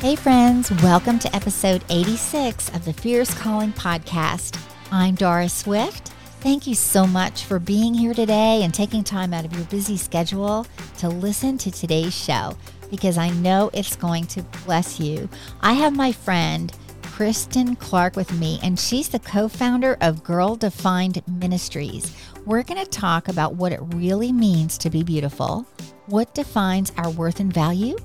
Hey, friends, welcome to episode 86 of the Fierce Calling podcast. I'm Doris Swift. Thank you so much for being here today and taking time out of your busy schedule to listen to today's show because I know it's going to bless you. I have my friend Kristen Clark with me, and she's the co founder of Girl Defined Ministries. We're going to talk about what it really means to be beautiful, what defines our worth and value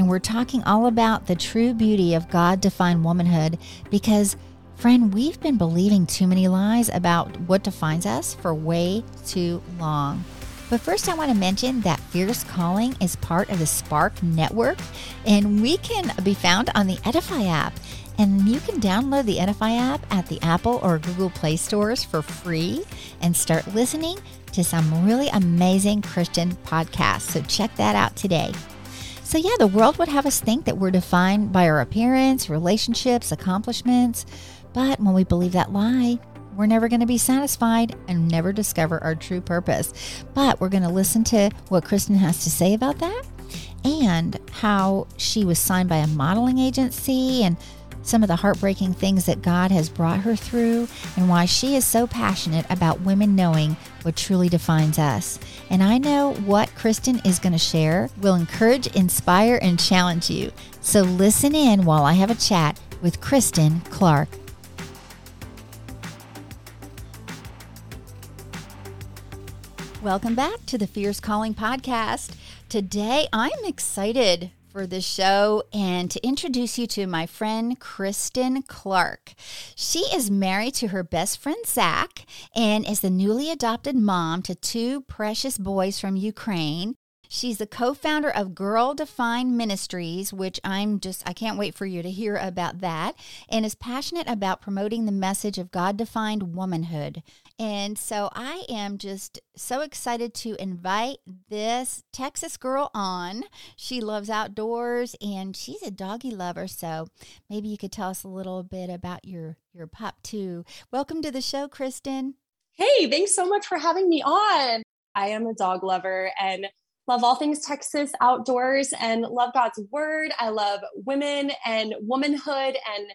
and we're talking all about the true beauty of God defined womanhood because, friend, we've been believing too many lies about what defines us for way too long. But first, I want to mention that Fierce Calling is part of the Spark Network, and we can be found on the Edify app. And you can download the Edify app at the Apple or Google Play stores for free and start listening to some really amazing Christian podcasts. So check that out today. So, yeah, the world would have us think that we're defined by our appearance, relationships, accomplishments. But when we believe that lie, we're never going to be satisfied and never discover our true purpose. But we're going to listen to what Kristen has to say about that and how she was signed by a modeling agency and some of the heartbreaking things that God has brought her through, and why she is so passionate about women knowing what truly defines us. And I know what Kristen is going to share will encourage, inspire, and challenge you. So listen in while I have a chat with Kristen Clark. Welcome back to the Fierce Calling Podcast. Today I'm excited for the show and to introduce you to my friend Kristen Clark. She is married to her best friend Zach and is the newly adopted mom to two precious boys from Ukraine. She's the co founder of Girl Defined Ministries, which I'm just, I can't wait for you to hear about that, and is passionate about promoting the message of God defined womanhood. And so I am just so excited to invite this Texas girl on. She loves outdoors and she's a doggy lover. So maybe you could tell us a little bit about your, your pup too. Welcome to the show, Kristen. Hey, thanks so much for having me on. I am a dog lover and love all things Texas outdoors and love God's word. I love women and womanhood and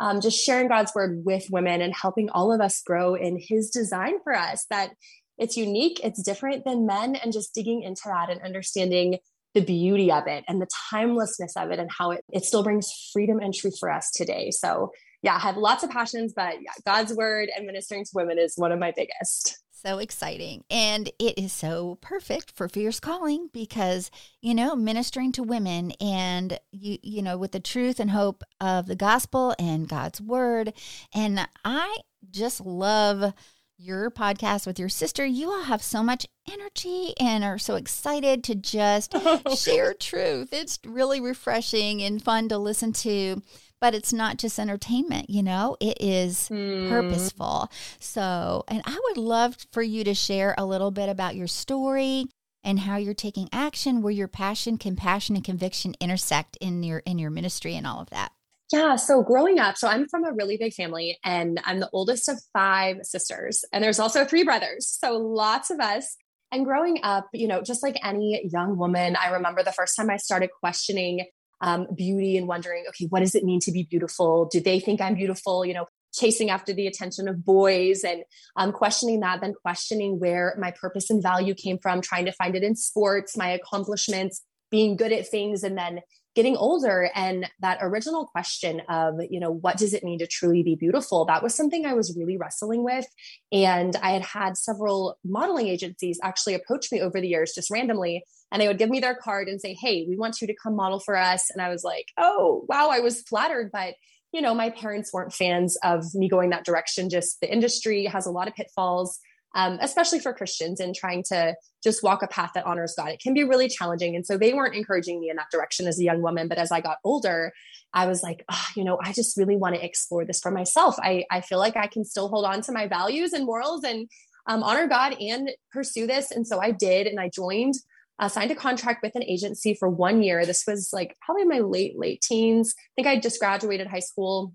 um, just sharing God's word with women and helping all of us grow in His design for us. That it's unique, it's different than men, and just digging into that and understanding the beauty of it and the timelessness of it and how it, it still brings freedom and truth for us today. So, yeah, I have lots of passions, but yeah, God's word and ministering to women is one of my biggest so exciting. And it is so perfect for Fierce Calling because, you know, ministering to women and you you know, with the truth and hope of the gospel and God's word. And I just love your podcast with your sister. You all have so much energy and are so excited to just oh. share truth. It's really refreshing and fun to listen to but it's not just entertainment, you know, it is hmm. purposeful. So, and I would love for you to share a little bit about your story and how you're taking action where your passion, compassion and conviction intersect in your in your ministry and all of that. Yeah, so growing up, so I'm from a really big family and I'm the oldest of five sisters and there's also three brothers. So lots of us and growing up, you know, just like any young woman, I remember the first time I started questioning um, beauty and wondering, okay, what does it mean to be beautiful? Do they think I'm beautiful? You know, chasing after the attention of boys and um, questioning that, then questioning where my purpose and value came from, trying to find it in sports, my accomplishments, being good at things, and then getting older and that original question of you know what does it mean to truly be beautiful that was something i was really wrestling with and i had had several modeling agencies actually approach me over the years just randomly and they would give me their card and say hey we want you to come model for us. And i was like oh wow. I was flattered but you know my parents weren't fans of me going that direction. Just the industry has a lot of pitfalls um, especially for christians and trying to just walk a path that honors god. It can be really challenging. And so they weren't encouraging me in that direction as a young woman. But as i got older i was like oh, you know i just really want to explore this for myself. I, I feel like i can still hold on to my values and morals and um, honor god and pursue this. And so i did and i joined uh, signed a contract with an agency for one year. This was like probably my late, late teens. I think I just graduated high school,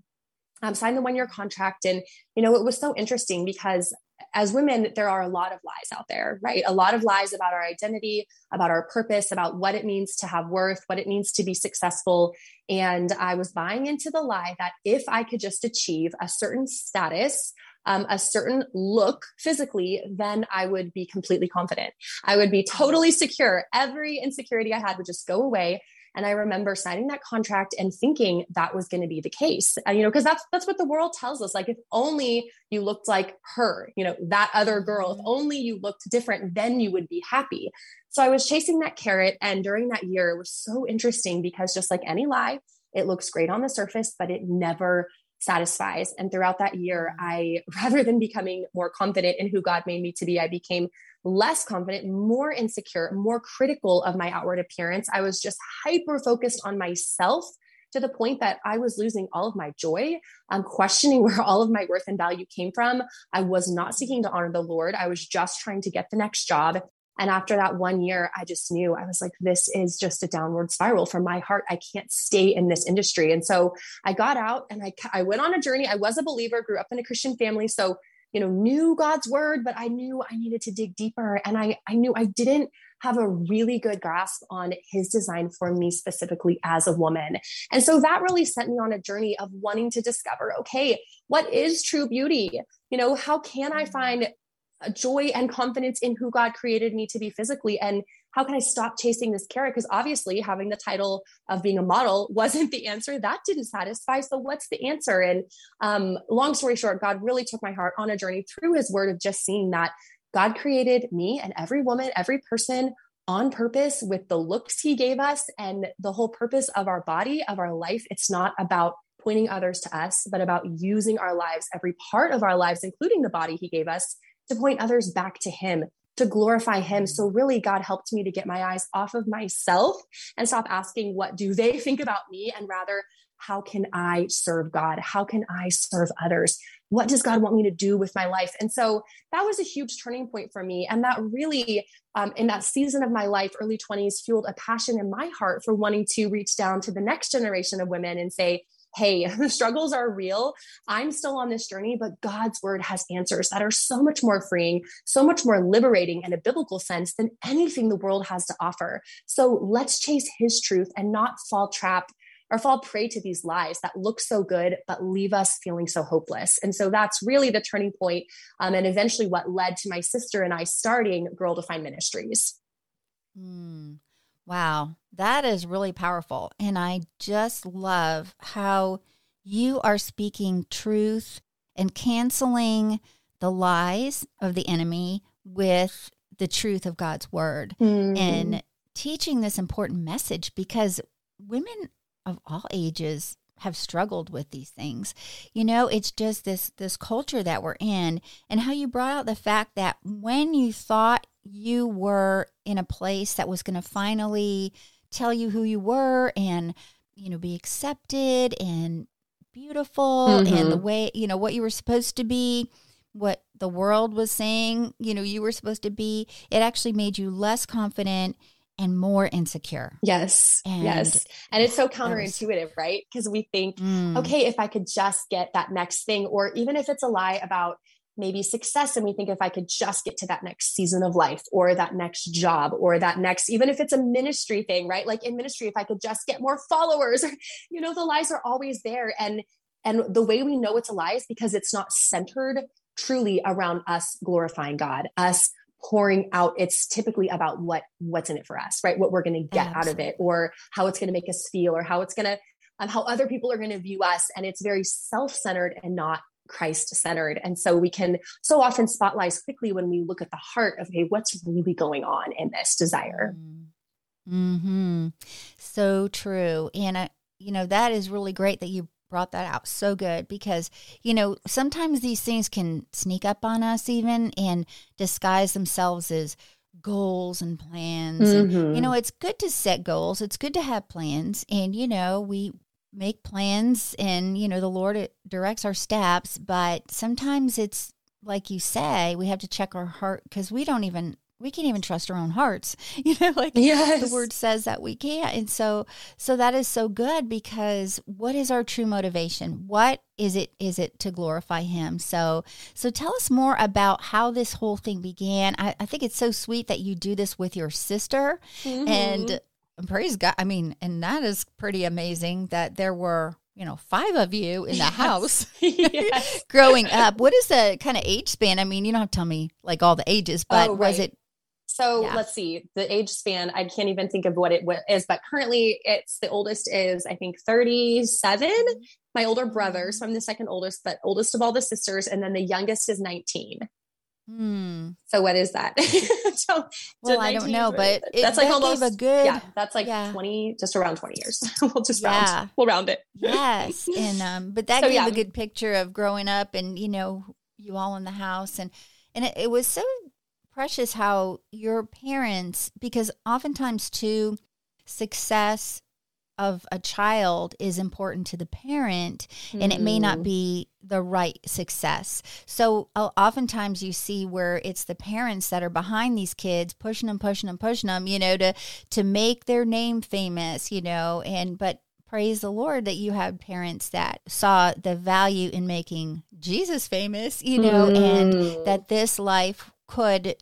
um, signed the one year contract. And, you know, it was so interesting because as women, there are a lot of lies out there, right? A lot of lies about our identity, about our purpose, about what it means to have worth, what it means to be successful. And I was buying into the lie that if I could just achieve a certain status, um, a certain look physically, then I would be completely confident. I would be totally secure. Every insecurity I had would just go away. And I remember signing that contract and thinking that was going to be the case. Uh, you know, because that's that's what the world tells us. Like if only you looked like her, you know, that other girl, if mm-hmm. only you looked different, then you would be happy. So I was chasing that carrot. And during that year, it was so interesting because just like any lie, it looks great on the surface, but it never satisfies. And throughout that year. I, rather than becoming more confident in who God made me to be, I became less confident, more insecure, more critical of my outward appearance. I was just hyper focused on myself to the point that I was losing all of my joy. I'm questioning where all of my worth and value came from. I was not seeking to honor the Lord. I was just trying to get the next job. And after that one year, I just knew I was like, this is just a downward spiral for my heart. I can't stay in this industry. And so I got out and I, I went on a journey. I was a believer, grew up in a Christian family. So you know, knew God's word, but I knew I needed to dig deeper. And I, I knew I didn't have a really good grasp on his design for me specifically as a woman. And so that really sent me on a journey of wanting to discover, okay, what is true beauty? You know, how can I find joy and confidence in who God created me to be physically? And how can I stop chasing this carrot? Because obviously, having the title of being a model wasn't the answer. That didn't satisfy. So, what's the answer? And um, long story short, God really took my heart on a journey through his word of just seeing that God created me and every woman, every person on purpose with the looks he gave us and the whole purpose of our body, of our life. It's not about pointing others to us, but about using our lives, every part of our lives, including the body he gave us, to point others back to him to glorify him. So really God helped me to get my eyes off of myself and stop asking what do they think about me and rather how can I serve God? How can I serve others? What does God want me to do with my life? And so that was a huge turning point for me. And that really, um, in that season of my life, early 20s, fueled a passion in my heart for wanting to reach down to the next generation of women and say, hey, the struggles are real. I'm still on this journey, but God's word has answers that are so much more freeing, so much more liberating in a biblical sense than anything the world has to offer. So let's chase his truth and not fall trap or fall prey to these lies that look so good but leave us feeling so hopeless and so that's really the turning point, um, and eventually what led to my sister and i starting girl defined ministries mm. Wow, that is really powerful. And I just love how you are speaking truth and canceling the lies of the enemy with the truth of God's word mm. and teaching this important message because women of all ages have struggled with these things. You know, it's just this this culture that we're in and how you brought out the fact that when you thought you were in a place that was going to finally tell you who you were and you know be accepted and beautiful mm-hmm. and the way you know what you were supposed to be what the world was saying you know you were supposed to be it actually made you less confident and more insecure. Yes. And yes. And it's so counterintuitive, was, right? Because we think, mm. okay, if I could just get that next thing, or even if it's a lie about maybe success, and we think if I could just get to that next season of life, or that next job, or that next, even if it's a ministry thing, right? Like in ministry, if I could just get more followers, you know, the lies are always there. And and the way we know it's a lie is because it's not centered truly around us glorifying God, us pouring out it's typically about what what's in it for us right? What we're going to get Absolutely. out of it or how it's going to make us feel or how it's going to um, how other people are going to view us. And it's very self-centered and not christ centered and so we can so often spotlight quickly when we look at the heart of hey what's really going on in this desire? Mm-hmm. so true. And I, you know that is really great that you brought that out. So good because you know sometimes these things can sneak up on us even and disguise themselves as goals and plans. Mm-hmm. and, you know it's good to set goals. It's good to have plans. And you know we make plans and you know the lord directs our steps. But sometimes it's like you say we have to check our heart because we don't even we can't even trust our own hearts you know like yes. the word says that we can't and so so that is so good because what is our true motivation what is it is it to glorify him so so tell us more about how this whole thing began i, I think it's so sweet that you do this with your sister mm-hmm. and praise god i mean and that is pretty amazing that there were you know, five of you in the yes. house yes. growing up. What is the kind of age span? I mean, you don't have to tell me like all the ages, but oh, right. was it? So yeah. let's see the age span. I can't even think of what it is, but currently it's the oldest is I think 37. Mm-hmm. My older brother, so I'm the second oldest, but oldest of all the sisters, and then the youngest is 19. Hmm. So what is that? so, well, I don't know, but it, that's like almost a good. Yeah, that's like yeah. twenty, just around twenty years. we'll just yeah. round. We'll round it. yes, and um, but that so, gave yeah. a good picture of growing up, and you know, you all in the house, and and it, it was so precious how your parents, because oftentimes too, success of a child is important to the parent mm. and it may not mm. be the right success. So uh, oftentimes you see where it's the parents that are behind these kids pushing them pushing them pushing them, you know, to to make their name famous, you know, and but praise the Lord that you had parents that saw the value in making Jesus famous, you know, mm. and that this life could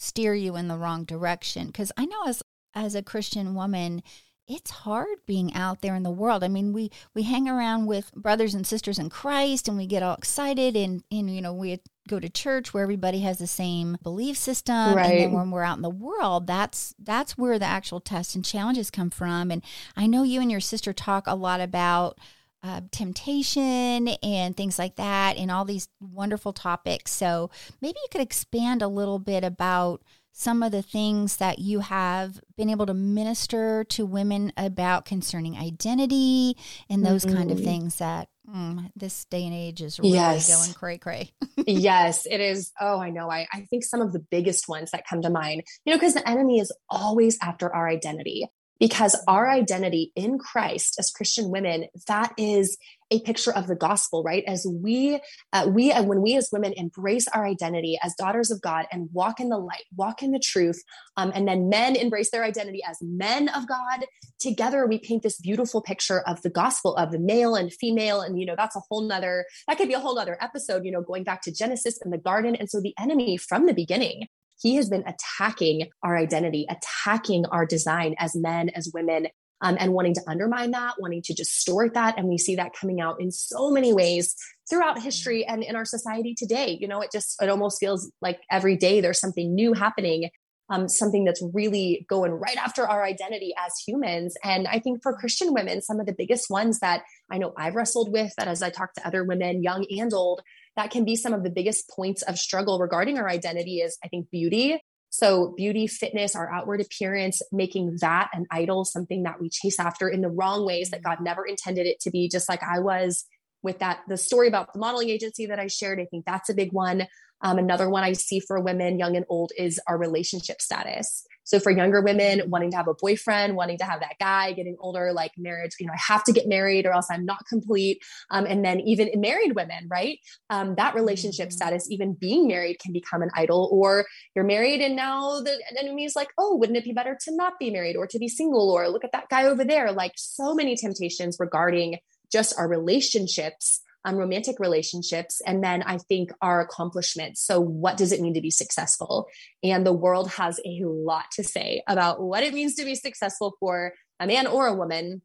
steer you in the wrong direction cuz I know as as a Christian woman, it's hard being out there in the world. I mean, we we hang around with brothers and sisters in Christ and we get all excited and and you know, we go to church where everybody has the same belief system right. and then when we're out in the world, that's that's where the actual tests and challenges come from. And I know you and your sister talk a lot about uh, temptation and things like that and all these wonderful topics. So maybe you could expand a little bit about some of the things that you have been able to minister to women about concerning identity and those mm-hmm. kind of mm-hmm. things that mm, this day and age is really yes. going cray cray. yes, it is. Oh, I know. I, I think some of the biggest ones that come to mind, you know, because the enemy is always after our identity because our identity in Christ as Christian women, that is a picture of the gospel, right? As we, uh, we, and when we as women embrace our identity as daughters of God and walk in the light, walk in the truth, um, and then men embrace their identity as men of God, together we paint this beautiful picture of the gospel of the male and female. And, you know, that's a whole nother, that could be a whole nother episode, you know, going back to Genesis and the garden. And so the enemy from the beginning he has been attacking our identity, attacking our design as men, as women, um, and wanting to undermine that, wanting to distort that. And we see that coming out in so many ways throughout history and in our society today. You know, it just, it almost feels like every day there's something new happening. Um, something that's really going right after our identity as humans. And I think for Christian women, some of the biggest ones that I know I've wrestled with, that as I talk to other women, young and old, that can be some of the biggest points of struggle regarding our identity is I think beauty. So beauty, fitness, our outward appearance, making that an idol, something that we chase after in the wrong ways that God never intended it to be, just like I was with that the story about the modeling agency that I shared. I think that's a big one. Um, another one I see for women, young and old, is our relationship status. So for younger women, wanting to have a boyfriend, wanting to have that guy, getting older, like marriage, you know, I have to get married or else I'm not complete. Um, and then even in married women, right? Um, that relationship mm-hmm. status, even being married, can become an idol. Or you're married and now the enemy is like, oh, wouldn't it be better to not be married or to be single? Or look at that guy over there. Like so many temptations regarding just our relationships um, romantic relationships, and then I think our accomplishments. So, what does it mean to be successful? And the world has a lot to say about what it means to be successful for a man or a woman.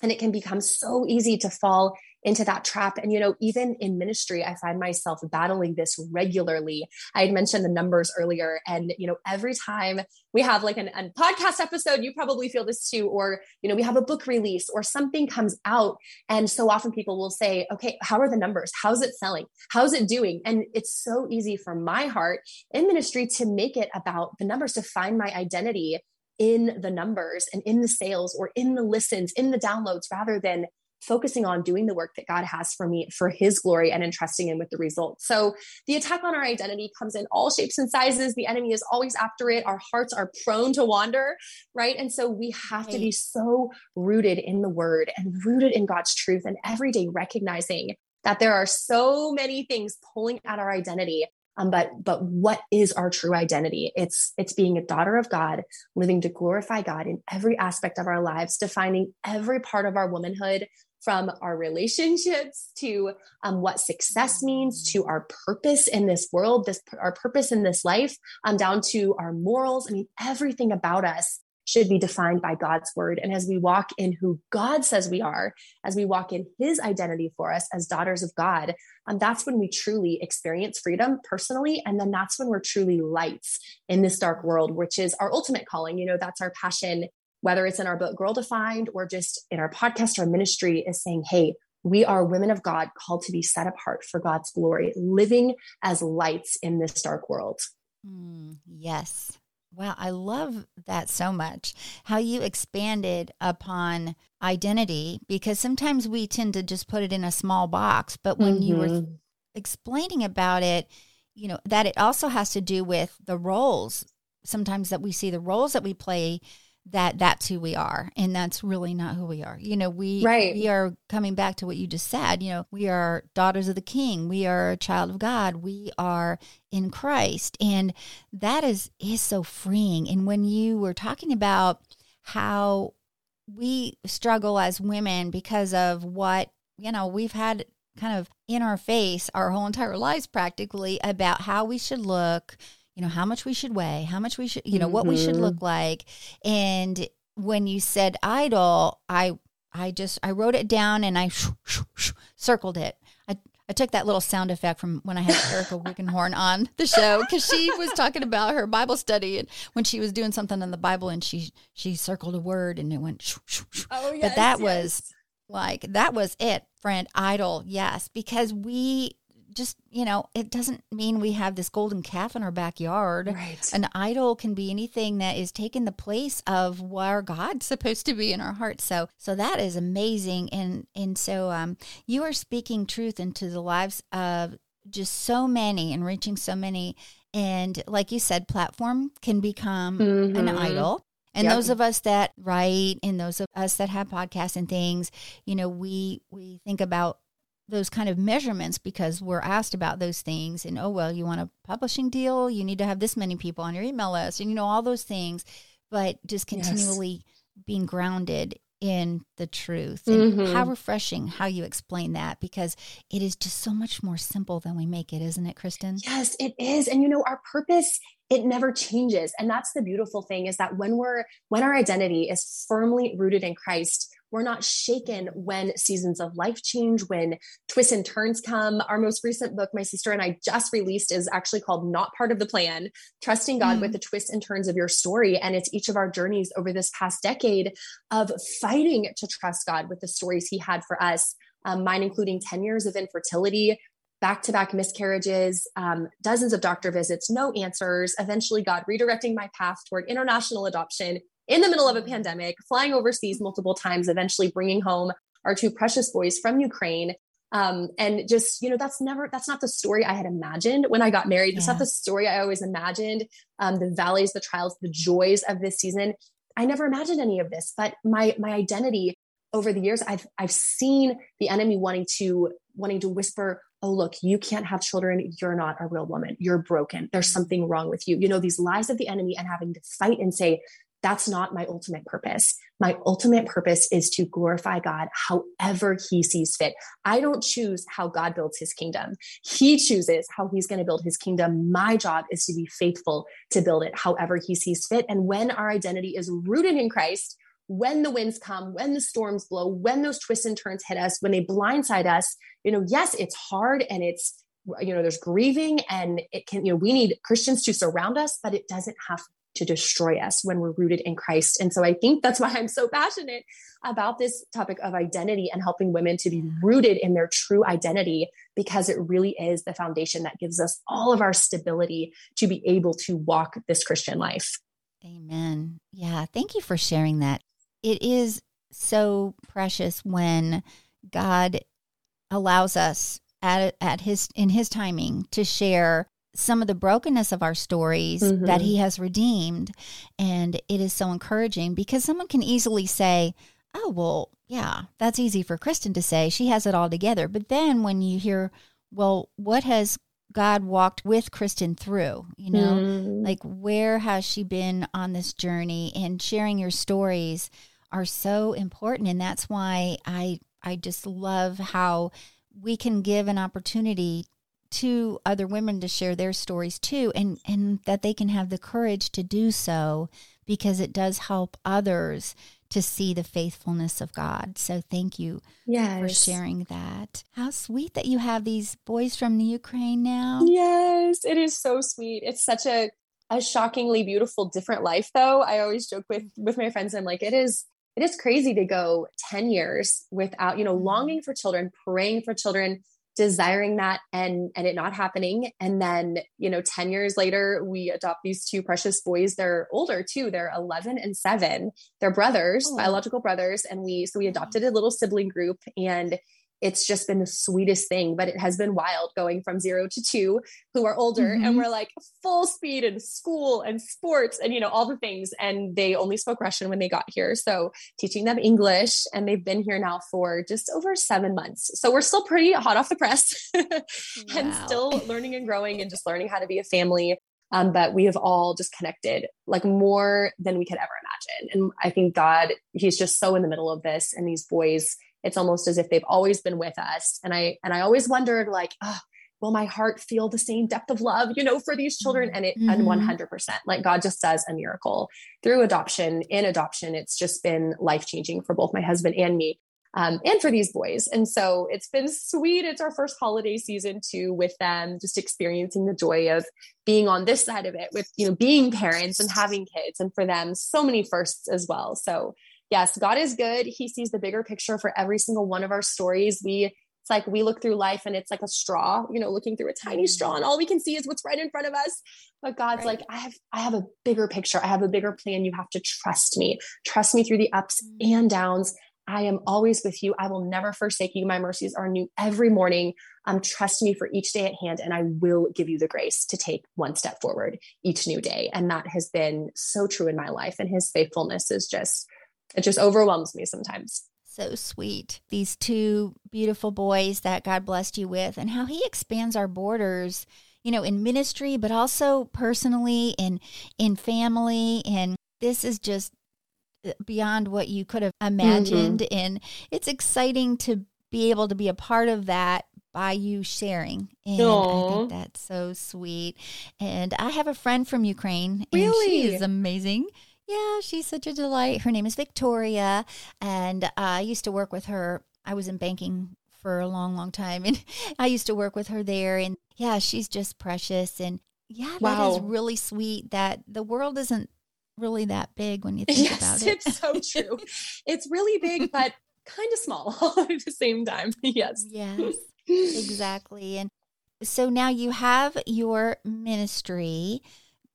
And it can become so easy to fall into that trap. And, you know, even in ministry, I find myself battling this regularly. I had mentioned the numbers earlier. And, you know, every time we have like an, a podcast episode, you probably feel this too, or, you know, we have a book release or something comes out. And so often people will say, okay, how are the numbers? How's it selling? How's it doing? And it's so easy for my heart in ministry to make it about the numbers, to find my identity in the numbers and in the sales or in the listens, in the downloads, rather than focusing on doing the work that God has for me for his glory and entrusting him with the results. So the attack on our identity comes in all shapes and sizes. The enemy is always after it. Our hearts are prone to wander, right? And so we have right. to be so rooted in the word and rooted in God's truth and every day recognizing that there are so many things pulling at our identity Um, but but what is our true identity? It's it's being a daughter of God, living to glorify God in every aspect of our lives, defining every part of our womanhood from our relationships to um, what success means to our purpose in this world this our purpose in this life um, down to our morals i mean everything about us should be defined by God's word. And as we walk in who God says we are, as we walk in his identity for us as daughters of God, um, that's when we truly experience freedom personally. And then that's when we're truly lights in this dark world, which is our ultimate calling. You know, that's our passion, whether it's in our book, Girl Defined, or just in our podcast or ministry, is saying, hey, we are women of God called to be set apart for God's glory, living as lights in this dark world. Mm, yes. Wow, I love that so much. How you expanded upon identity because sometimes we tend to just put it in a small box, but when mm-hmm. you were mm-hmm. explaining about it, you know, that it also has to do with the roles. Sometimes that we see the roles that we play that that's who we are and that's really not who we are. You know we right. we are coming back to what you just said. You know we are daughters of the king. We are a child of god. We are in christ. And that is is so freeing. And when you were talking about how we struggle as women because of what you know we've had kind of in our face our whole entire lives practically about how we should look you know, how much we should weigh, how much we should, you know, mm-hmm. what we should look mm-hmm. like. And when you said idol, I I just I wrote it down and I shoo, shoo, shoo, circled it. I I took that little sound effect from when I had Erica Wiggenhorn on the show because she was talking about her Bible study and when she was doing something in the Bible and she she circled a word and it went. Oh yes, But that yes. was like that was it, friend. Idol, yes, because we just, you know, it doesn't mean we have this golden calf in our backyard. Right. An idol can be anything that is taking the place of where God's supposed to be in our hearts. So, so that is amazing. And, and so, um, you are speaking truth into the lives of just so many and reaching so many. And like you said, platform can become mm-hmm. an idol. And yep. those of us that write and those of us that have podcasts and things, you know, we we think about those kind of measurements because we're asked about those things and oh well you want a publishing deal you need to have this many people on your email list and you know all those things but just continually yes. being grounded in the truth and mm-hmm. how refreshing how you explain that because it is just so much more simple than we make it isn't it kristen yes it is and you know our purpose it never changes and that's the beautiful thing is that when we're when our identity is firmly rooted in christ we're not shaken when seasons of life change, when twists and turns come. Our most recent book, my sister and I just released, is actually called Not Part of the Plan Trusting God mm. with the Twists and Turns of Your Story. And it's each of our journeys over this past decade of fighting to trust God with the stories He had for us. Um, mine including 10 years of infertility, back to back miscarriages, um, dozens of doctor visits, no answers. Eventually, God redirecting my path toward international adoption in the middle of a pandemic, flying overseas multiple times, eventually bringing home our two precious boys from Ukraine. Um, and just, you know, that's never, that's not the story I had imagined when I got married. Yeah. It's not the story I always imagined. Um, the valleys, the trials, the joys of this season. I never imagined any of this, but my, my identity over the years, I've, I've seen the enemy wanting to, wanting to whisper, oh look you can't have children you're not a real woman you're broken there's mm. something wrong with you you know these lies of the enemy and having to fight and say that's not my ultimate purpose. My ultimate purpose is to glorify God however he sees fit. I don't choose how God builds his kingdom. He chooses how he's going to build his kingdom. My job is to be faithful to build it however he sees fit. And when our identity is rooted in Christ, when the winds come, when the storms blow, when those twists and turns hit us, when they blindside us, you know, yes, it's hard and it's you know there's grieving and it can you know we need christians to surround us but it doesn't have to destroy us when we're rooted in Christ. And so I think that's why I'm so passionate about this topic of identity and helping women to be rooted in their true identity because it really is the foundation that gives us all of our stability to be able to walk this Christian life. Amen. Yeah. Thank you for sharing that. It is so precious when God allows us at, at his in his timing to share some of the brokenness of our stories mm-hmm. that he has redeemed. And it is so encouraging because someone can easily say, oh, well, yeah, that's easy for Kristen to say. She has it all together. But then when you hear, well, what has God walked with Kristen through, you know, mm. like where has she been on this journey and sharing your stories are so important and that's why I I just love how we can give an opportunity to other women to share their stories too and and that they can have the courage to do so because it does help others to see the faithfulness of God. So thank you yes. for sharing that. How sweet that you have these boys from the Ukraine now. Yes, it is so sweet. It's such a a shockingly beautiful different life though. I always joke with with my friends I'm like it is it is crazy to go 10 years without, you know, mm-hmm. longing for children, praying for children, desiring that and and it not happening. And then you know 10 years later we adopt these two precious boys. They're older too. They're 11 and 7 they're brothers oh. biological brothers. And we so we adopted a little sibling group and it's just been the sweetest thing but it has been wild going from zero to two who are older mm-hmm. and we're like full speed in school and sports and you know all the things and they only spoke russian when they got here. So teaching them english and they've been here now for just over seven months. So we're still pretty hot off the press and still learning and growing and just learning how to be a family. Um, but we have all just connected like more than we could ever imagine. And i think god he's just so in the middle of this and these boys it's almost as if they've always been with us. And i and i always wondered like oh, will my heart feel the same depth of love you know for these children? And it mm-hmm. and 100% like god just does a miracle through adoption in adoption. It's just been life changing for both my husband and me um, and for these boys. And so it's been sweet. It's our first holiday season too with them just experiencing the joy of being on this side of it with you know being parents and having kids and for them so many firsts as well. So yes, God is good. He sees the bigger picture for every single one of our stories. We it's like we look through life and it's like a straw, you know, looking through a tiny mm. straw and all we can see is what's right in front of us. But God's right. like, I have I have a bigger picture. I have a bigger plan. You have to trust me. Trust me through the ups mm. and downs. I am always with you. I will never forsake you. My mercies are new every morning. Um, trust me for each day at hand, and I will give you the grace to take one step forward each new day. And that has been so true in my life. And his faithfulness is just it just overwhelms me sometimes. So sweet. These two beautiful boys that God blessed you with, and how He expands our borders, you know, in ministry, but also personally and in family. And this is just beyond what you could have imagined. Mm-hmm. And it's exciting to be able to be a part of that by you sharing. And Aww. I think that's so sweet. And I have a friend from Ukraine. And really? she is amazing. Yeah, she's such a delight. Her name is Victoria, and I used to work with her. I was in banking for a long, long time, and I used to work with her there. And yeah, she's just precious. And yeah, wow. that is really sweet. That the world isn't really that big when you think yes, about it. It's so true. it's really big, but kind of small all at the same time. Yes. Yes. Exactly. And so now you have your ministry,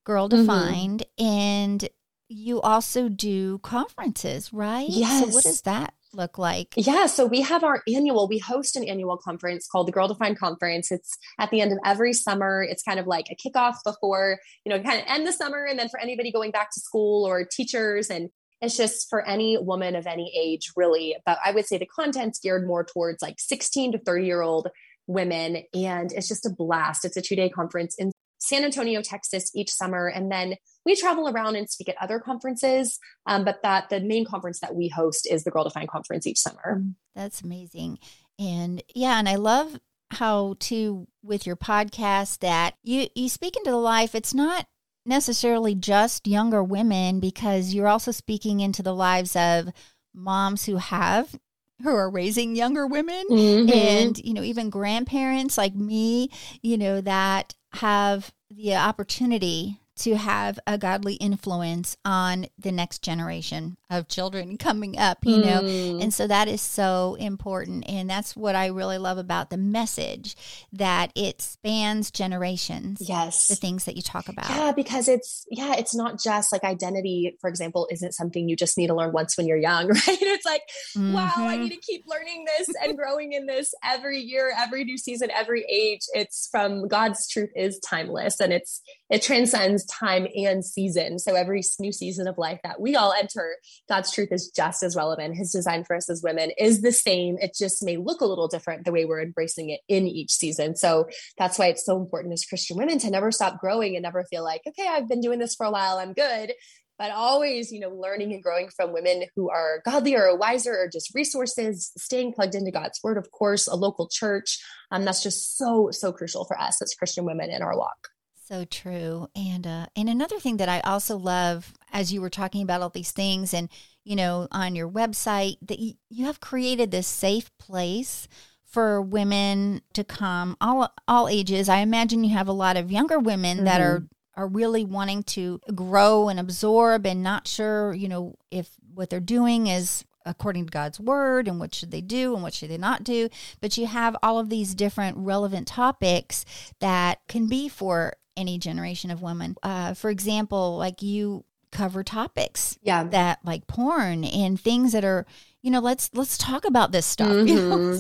Girl mm-hmm. Defined, mm-hmm. and you also do conferences, right? Yes. So what does that look like? Yeah, so we have our annual, we host an annual conference called the Girl Defined Conference. It's at the end of every summer. It's kind of like a kickoff before, you know, kind of end the summer and then for anybody going back to school or teachers and it's just for any woman of any age, really. But I would say the content's geared more towards like 16 to 30 year old women. And it's just a blast. It's a two day conference in San Antonio, Texas each summer. And then we travel around and speak at other conferences. Um, but that the main conference that we host is the Girl Defined Conference each summer. Mm, that's amazing. And yeah, and I love how to with your podcast that you you speak into the life. It's not necessarily just younger women because you're also speaking into the lives of moms who have who are raising younger women mm-hmm. and you know even grandparents like me you know that have the opportunity to have a godly influence on the next generation of children coming up, you know. Mm. And so that is so important. And that's what I really love about the message that it spans generations. Yes. The things that you talk about. Yeah, because it's, yeah, it's not just like identity, for example, isn't something you just need to learn once when you're young, right? It's like, mm-hmm. wow, I need to keep learning this and growing in this every year, every new season, every age. It's from God's truth is timeless and it's, it transcends time and season. So every new season of life that we all enter, God's truth is just as relevant. His design for us as women is the same. It just may look a little different the way we're embracing it in each season. So that's why it's so important as Christian women to never stop growing and never feel like, okay, I've been doing this for a while, I'm good but always you know learning and growing from women who are godlier or wiser or just resources staying plugged into god's word of course a local church um, that's just so so crucial for us as christian women in our walk so true. And uh, and another thing that I also love as you were talking about all these things and you know on your website that you, you have created this safe place for women to come all all ages. I imagine you have a lot of younger women mm-hmm. that are mm-hmm. are really wanting to grow and absorb and not sure, you know, if what they're doing is according to God's word and what should they do and what should they not do. But you have all of these different relevant topics that can be for any generation of women. Uh, for example, like you cover topics yeah. that like porn and things that are, you know, let's let's talk about this stuff. Mm-hmm. You know? Mm-hmm.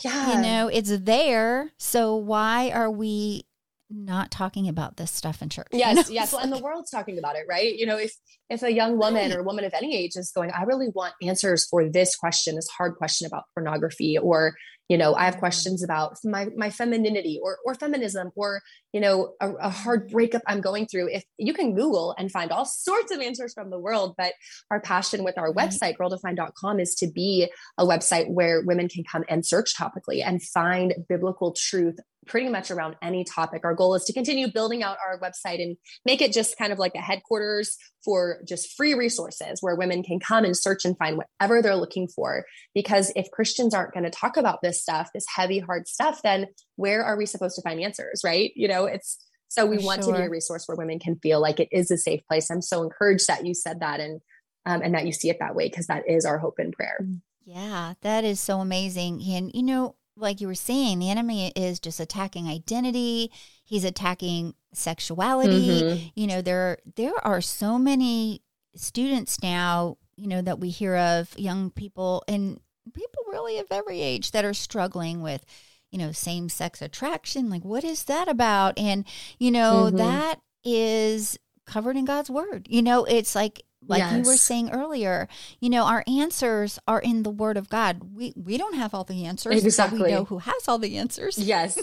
yeah. You know, it's there. So why are we not talking about this stuff in church. Yes, you know? yes. Well, and the world's talking about it, right? You know, if if a young woman or a woman of any age is going, I really want answers for this question, this hard question about pornography, or you know, I have questions about my my femininity or or feminism, or you know, a, a hard breakup I'm going through. If you can Google and find all sorts of answers from the world, but our passion with our mm-hmm. website, girldefined.com, is to be a website where women can come and search topically and find biblical truth pretty much around any topic. Our goal is to continue building out our website and make it just kind of like a headquarters for just free resources where women can come and search and find whatever they're looking for. Because if Christians aren't going to talk about this stuff, this heavy, hard stuff, then where are we supposed to find answers, right? You know, it's so we for want sure. to be a resource where women can feel like it is a safe place. I'm so encouraged that you said that and um, and that you see it that way because that is our hope and prayer. Yeah, that is so amazing. And you know, like you were saying, the enemy is just attacking identity. He's attacking sexuality. Mm-hmm. You know, there there are so many students now, you know, that we hear of, young people and people really of every age that are struggling with, you know, same sex attraction. Like, what is that about? And, you know, mm-hmm. that is covered in God's word. You know, it's like like yes. you were saying earlier you know our answers are in the word of god. We we don't have all the answers exactly we know who has all the answers. Yes.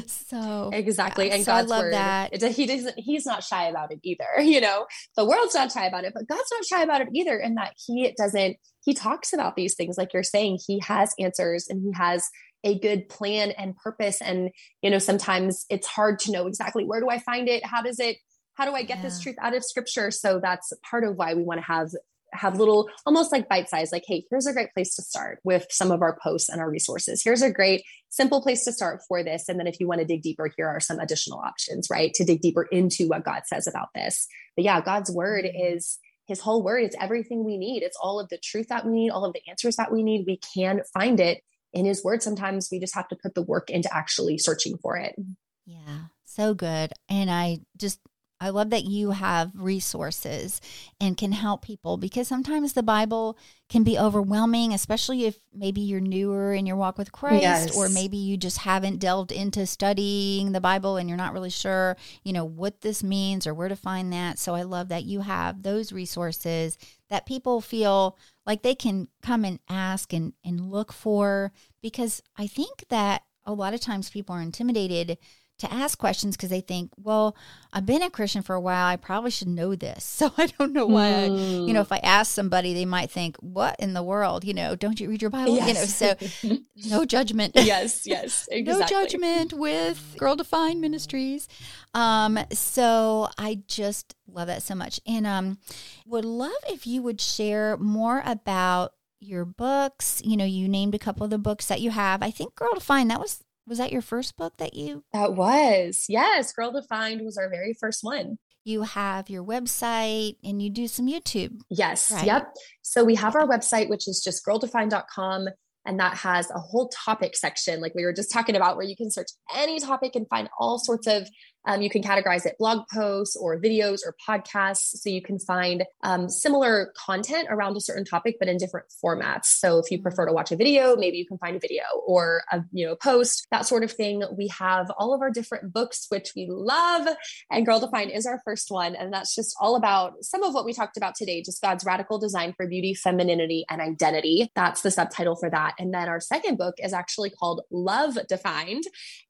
So exactly. yeah, and so god's word that. he doesn't he's not shy about it either you know? The world's not shy about it but god's not shy about it either and that he doesn't he talks about these things like you're saying he has answers and he has a good plan and purpose. And you know sometimes it's hard to know exactly where do i find it? How does it how do i get yeah. this truth out of scripture? So that's part of why we want to have have little almost like bite size like hey here's a great place to start with some of our posts and our resources. Here's a great simple place to start for this. And then if you want to dig deeper here are some additional options right to dig deeper into what god says about this. But yeah god's word mm-hmm. is his whole word it's everything we need. It's all of the truth that we need all of the answers that we need. We can find it in his word. Sometimes we just have to put the work into actually searching for it. Yeah so good. And i just I love that you have resources and can help people because sometimes the Bible can be overwhelming, especially if maybe you're newer in your walk with Christ, yes. or maybe you just haven't delved into studying the Bible and you're not really sure, you know, what this means or where to find that. So I love that you have those resources that people feel like they can come and ask and, and look for because I think that a lot of times people are intimidated to ask questions because they think, well, I've been a Christian for a while. I probably should know this. So I don't know why, mm. I, you know, if I ask somebody, they might think, what in the world? You know, don't you read your Bible? Yes. You know, so no judgment. yes, yes. Exactly. no judgment with Girl Defined Ministries. Um, so I just love that so much. And um, would love if you would share more about your books. You know, you named a couple of the books that you have. I think Girl Defined, that was was that your first book that you? That was. Yes. Girl Defined was our very first one. You have your website and you do some YouTube. Yes. Right? Yep. So we have our website, which is just girldefined.com. And that has a whole topic section, like we were just talking about, where you can search any topic and find all sorts of Um, you can categorize it blog posts or videos or podcasts. So you can find um, similar content around a certain topic, but in different formats. So if you mm-hmm. prefer to watch a video, maybe you can find a video or a you know post, that sort of thing. We have all of our different books, which we love. And Girl Defined is our first one. And that's just all about some of what we talked about today, just God's radical design for beauty, femininity, and identity. That's the subtitle for that. And then our second book is actually called Love Defined.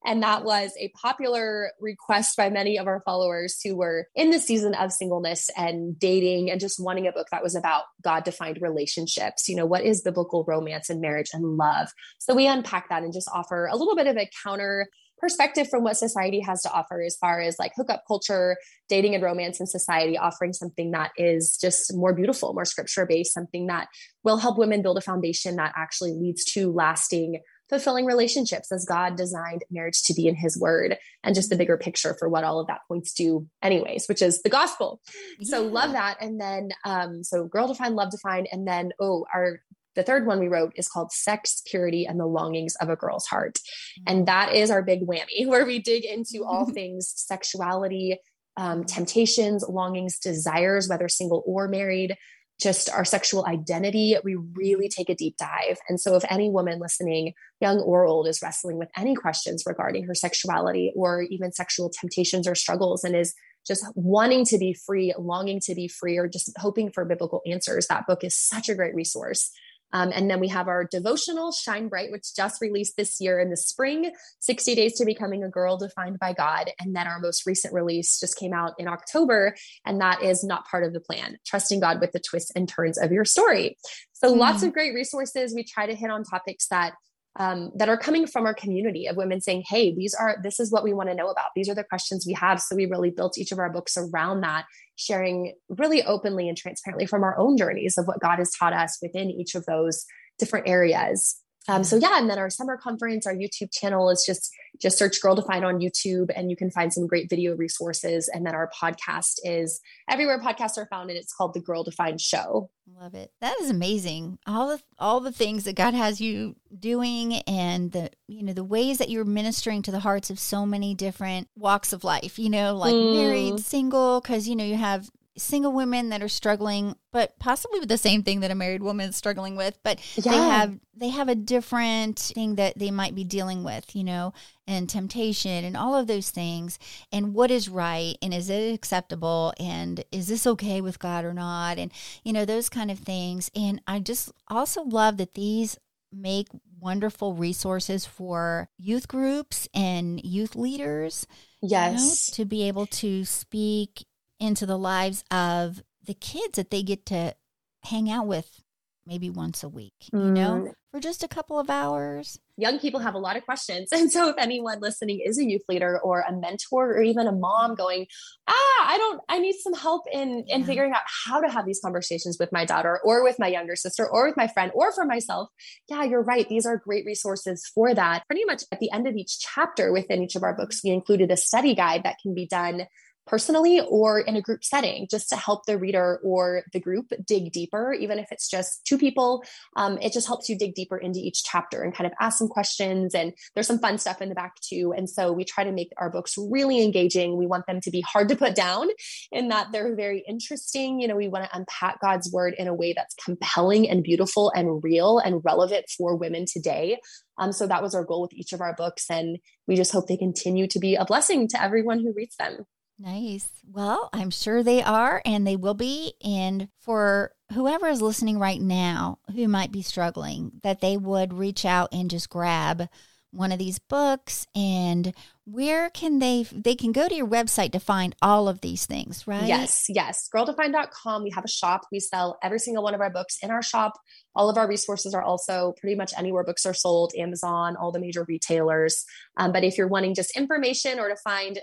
And that was a popular request by many of our followers who were in the season of singleness and dating and just wanting a book that was about God defined relationships. You know, what is biblical romance and marriage and love? So we unpack that and just offer a little bit of a counter perspective from what society has to offer as far as like hookup culture, dating and romance in society, offering something that is just more beautiful, more scripture based, something that will help women build a foundation that actually leads to lasting fulfilling relationships as God designed marriage to be in his word and just the bigger picture for what all of that points to anyways, which is the gospel. Yeah. So love that. And then, um, so girl defined, love defined. And then, oh, our, the third one we wrote is called Sex, Purity, and the Longings of a Girl's Heart. And that is our big whammy where we dig into all things sexuality, um, temptations, longings, desires, whether single or married, just our sexual identity, we really take a deep dive. And so, if any woman listening, young or old, is wrestling with any questions regarding her sexuality or even sexual temptations or struggles and is just wanting to be free, longing to be free, or just hoping for biblical answers, that book is such a great resource. Um, and then we have our devotional Shine Bright, which just released this year in the spring 60 Days to Becoming a Girl Defined by God. And then our most recent release just came out in October, and that is Not Part of the Plan Trusting God with the Twists and Turns of Your Story. So lots of great resources. We try to hit on topics that um, that are coming from our community of women saying, Hey, these are, this is what we want to know about. These are the questions we have. So we really built each of our books around that, sharing really openly and transparently from our own journeys of what God has taught us within each of those different areas. Um, so yeah, and then our summer conference, our YouTube channel is just just search Girl Defined on YouTube, and you can find some great video resources. And then our podcast is everywhere podcasts are found, and it's called the Girl Defined Show. Love it. That is amazing. All the all the things that God has you doing, and the you know the ways that you're ministering to the hearts of so many different walks of life. You know, like mm. married, single, because you know you have single women that are struggling but possibly with the same thing that a married woman is struggling with but yeah. they have they have a different thing that they might be dealing with you know and temptation and all of those things. And what is right and is it acceptable and is this okay with god or not? And you know those kind of things. And i just also love that these make wonderful resources for youth groups and youth leaders yes you know, to be able to speak into the lives of the kids that they get to hang out with maybe once a week, you mm. know, for just a couple of hours. Young people have a lot of questions. And so if anyone listening is a youth leader or a mentor or even a mom going, ah, I don't, I need some help in, in figuring out how to have these conversations with my daughter or with my younger sister or with my friend or for myself. Yeah, you're right. These are great resources for that. Pretty much at the end of each chapter within each of our books, we included a study guide that can be done personally or in a group setting just to help the reader or the group dig deeper even if it's just two people. Um, it just helps you dig deeper into each chapter and kind of ask some questions. And there's some fun stuff in the back too. And so we try to make our books really engaging. We want them to be hard to put down in that they're very interesting. You know we want to unpack god's word in a way that's compelling and beautiful and real and relevant for women today. Um, so that was our goal with each of our books. And we just hope they continue to be a blessing to everyone who reads them Nice. Well, I'm sure they are and they will be. And for whoever is listening right now who might be struggling, that they would reach out and just grab one of these books. And where can they they can go to your website to find all of these things right? Yes yes. Girldefined.com we have a shop. We sell every single one of our books in our shop all of our resources are also pretty much anywhere books are sold amazon all the major retailers um, but if you're wanting just information or to find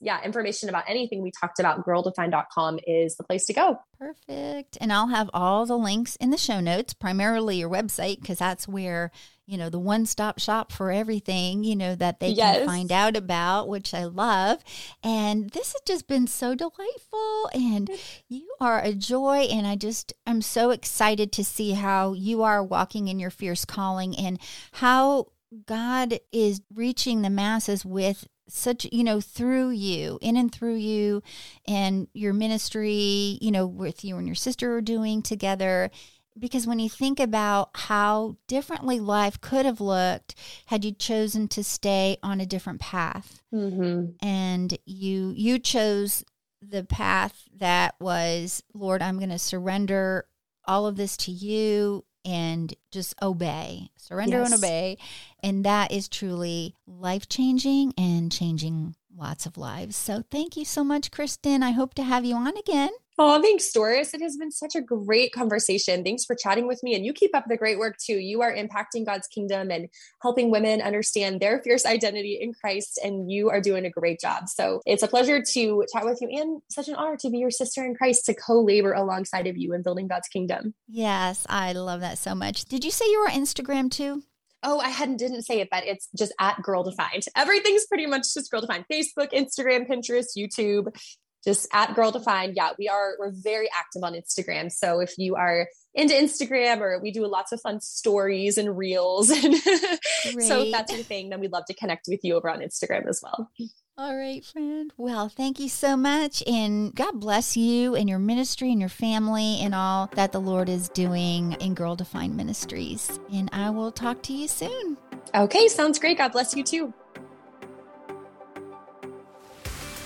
yeah information about anything we talked about girldefined.com is the place to go perfect and i'll have all the links in the show notes primarily your website because that's where you know, the one stop shop for everything, you know, that they yes. can find out about, which I love. And this has just been so delightful. And you are a joy. And I just, I'm so excited to see how you are walking in your fierce calling and how God is reaching the masses with such you know through you in and through you and your ministry you know with you and your sister are doing together because when you think about how differently life could have looked had you chosen to stay on a different path mm-hmm. and you you chose the path that was lord i'm going to surrender all of this to you and just obey surrender yes. and obey. And that is truly life changing and changing lots of lives. So thank you so much kristen. I hope to have you on again Oh, thanks, Doris. It has been such a great conversation. Thanks for chatting with me. And you keep up the great work too. You are impacting God's kingdom and helping women understand their fierce identity in Christ. And you are doing a great job. So it's a pleasure to chat with you and such an honor to be your sister in Christ to co labor alongside of you in building God's kingdom. Yes, I love that so much. Did you say you were on Instagram too? Oh, I hadn't didn't say it, but it's just at Girl Defined. Everything's pretty much just Girl Defined. Facebook, Instagram, Pinterest, YouTube just at girl defined. Yeah we are we're very active on instagram. So if you are into instagram or we do lots of fun stories and reels and so if that's your thing then we'd love to connect with you over on instagram as well. All right friend. Well thank you so much and god bless you and your ministry and your family and all that the lord is doing in girl defined ministries. And i will talk to you soon. Okay sounds great. God bless you too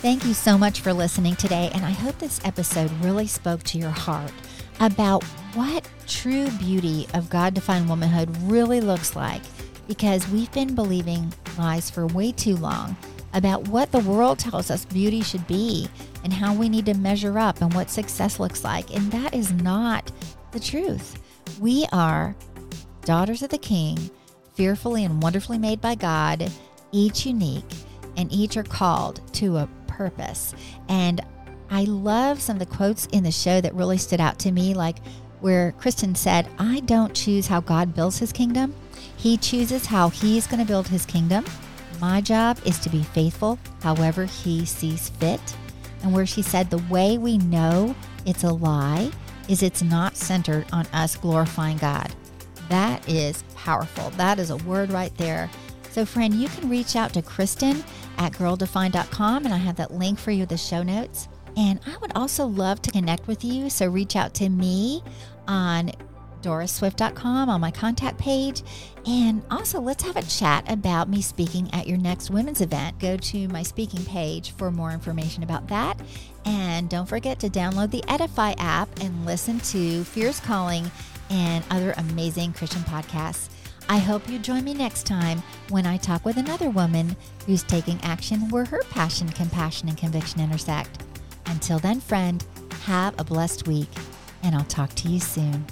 Thank you so much for listening today, and I hope this episode really spoke to your heart about what true beauty of God defined womanhood really looks like because we've been believing lies for way too long about what the world tells us beauty should be and how we need to measure up and what success looks like. And that is not the truth. We are daughters of the King, fearfully and wonderfully made by God, each unique, and each are called to a purpose. And I love some of the quotes in the show that really stood out to me, like where Kristen said, I don't choose how God builds his kingdom. He chooses how he's going to build his kingdom. My job is to be faithful however he sees fit. And where she said, the way we know it's a lie is it's not centered on us glorifying God. That is powerful. That is a word right there. So, friend, you can reach out to Kristen at girldefined.com, and I have that link for you in the show notes. And I would also love to connect with you, so reach out to me on dorisswift.com on my contact page. And also, let's have a chat about me speaking at your next women's event. Go to my speaking page for more information about that. And don't forget to download the Edify app and listen to Fierce Calling and other amazing Christian podcasts. I hope you join me next time when I talk with another woman who's taking action where her passion, compassion, and conviction intersect. Until then, friend, have a blessed week, and I'll talk to you soon.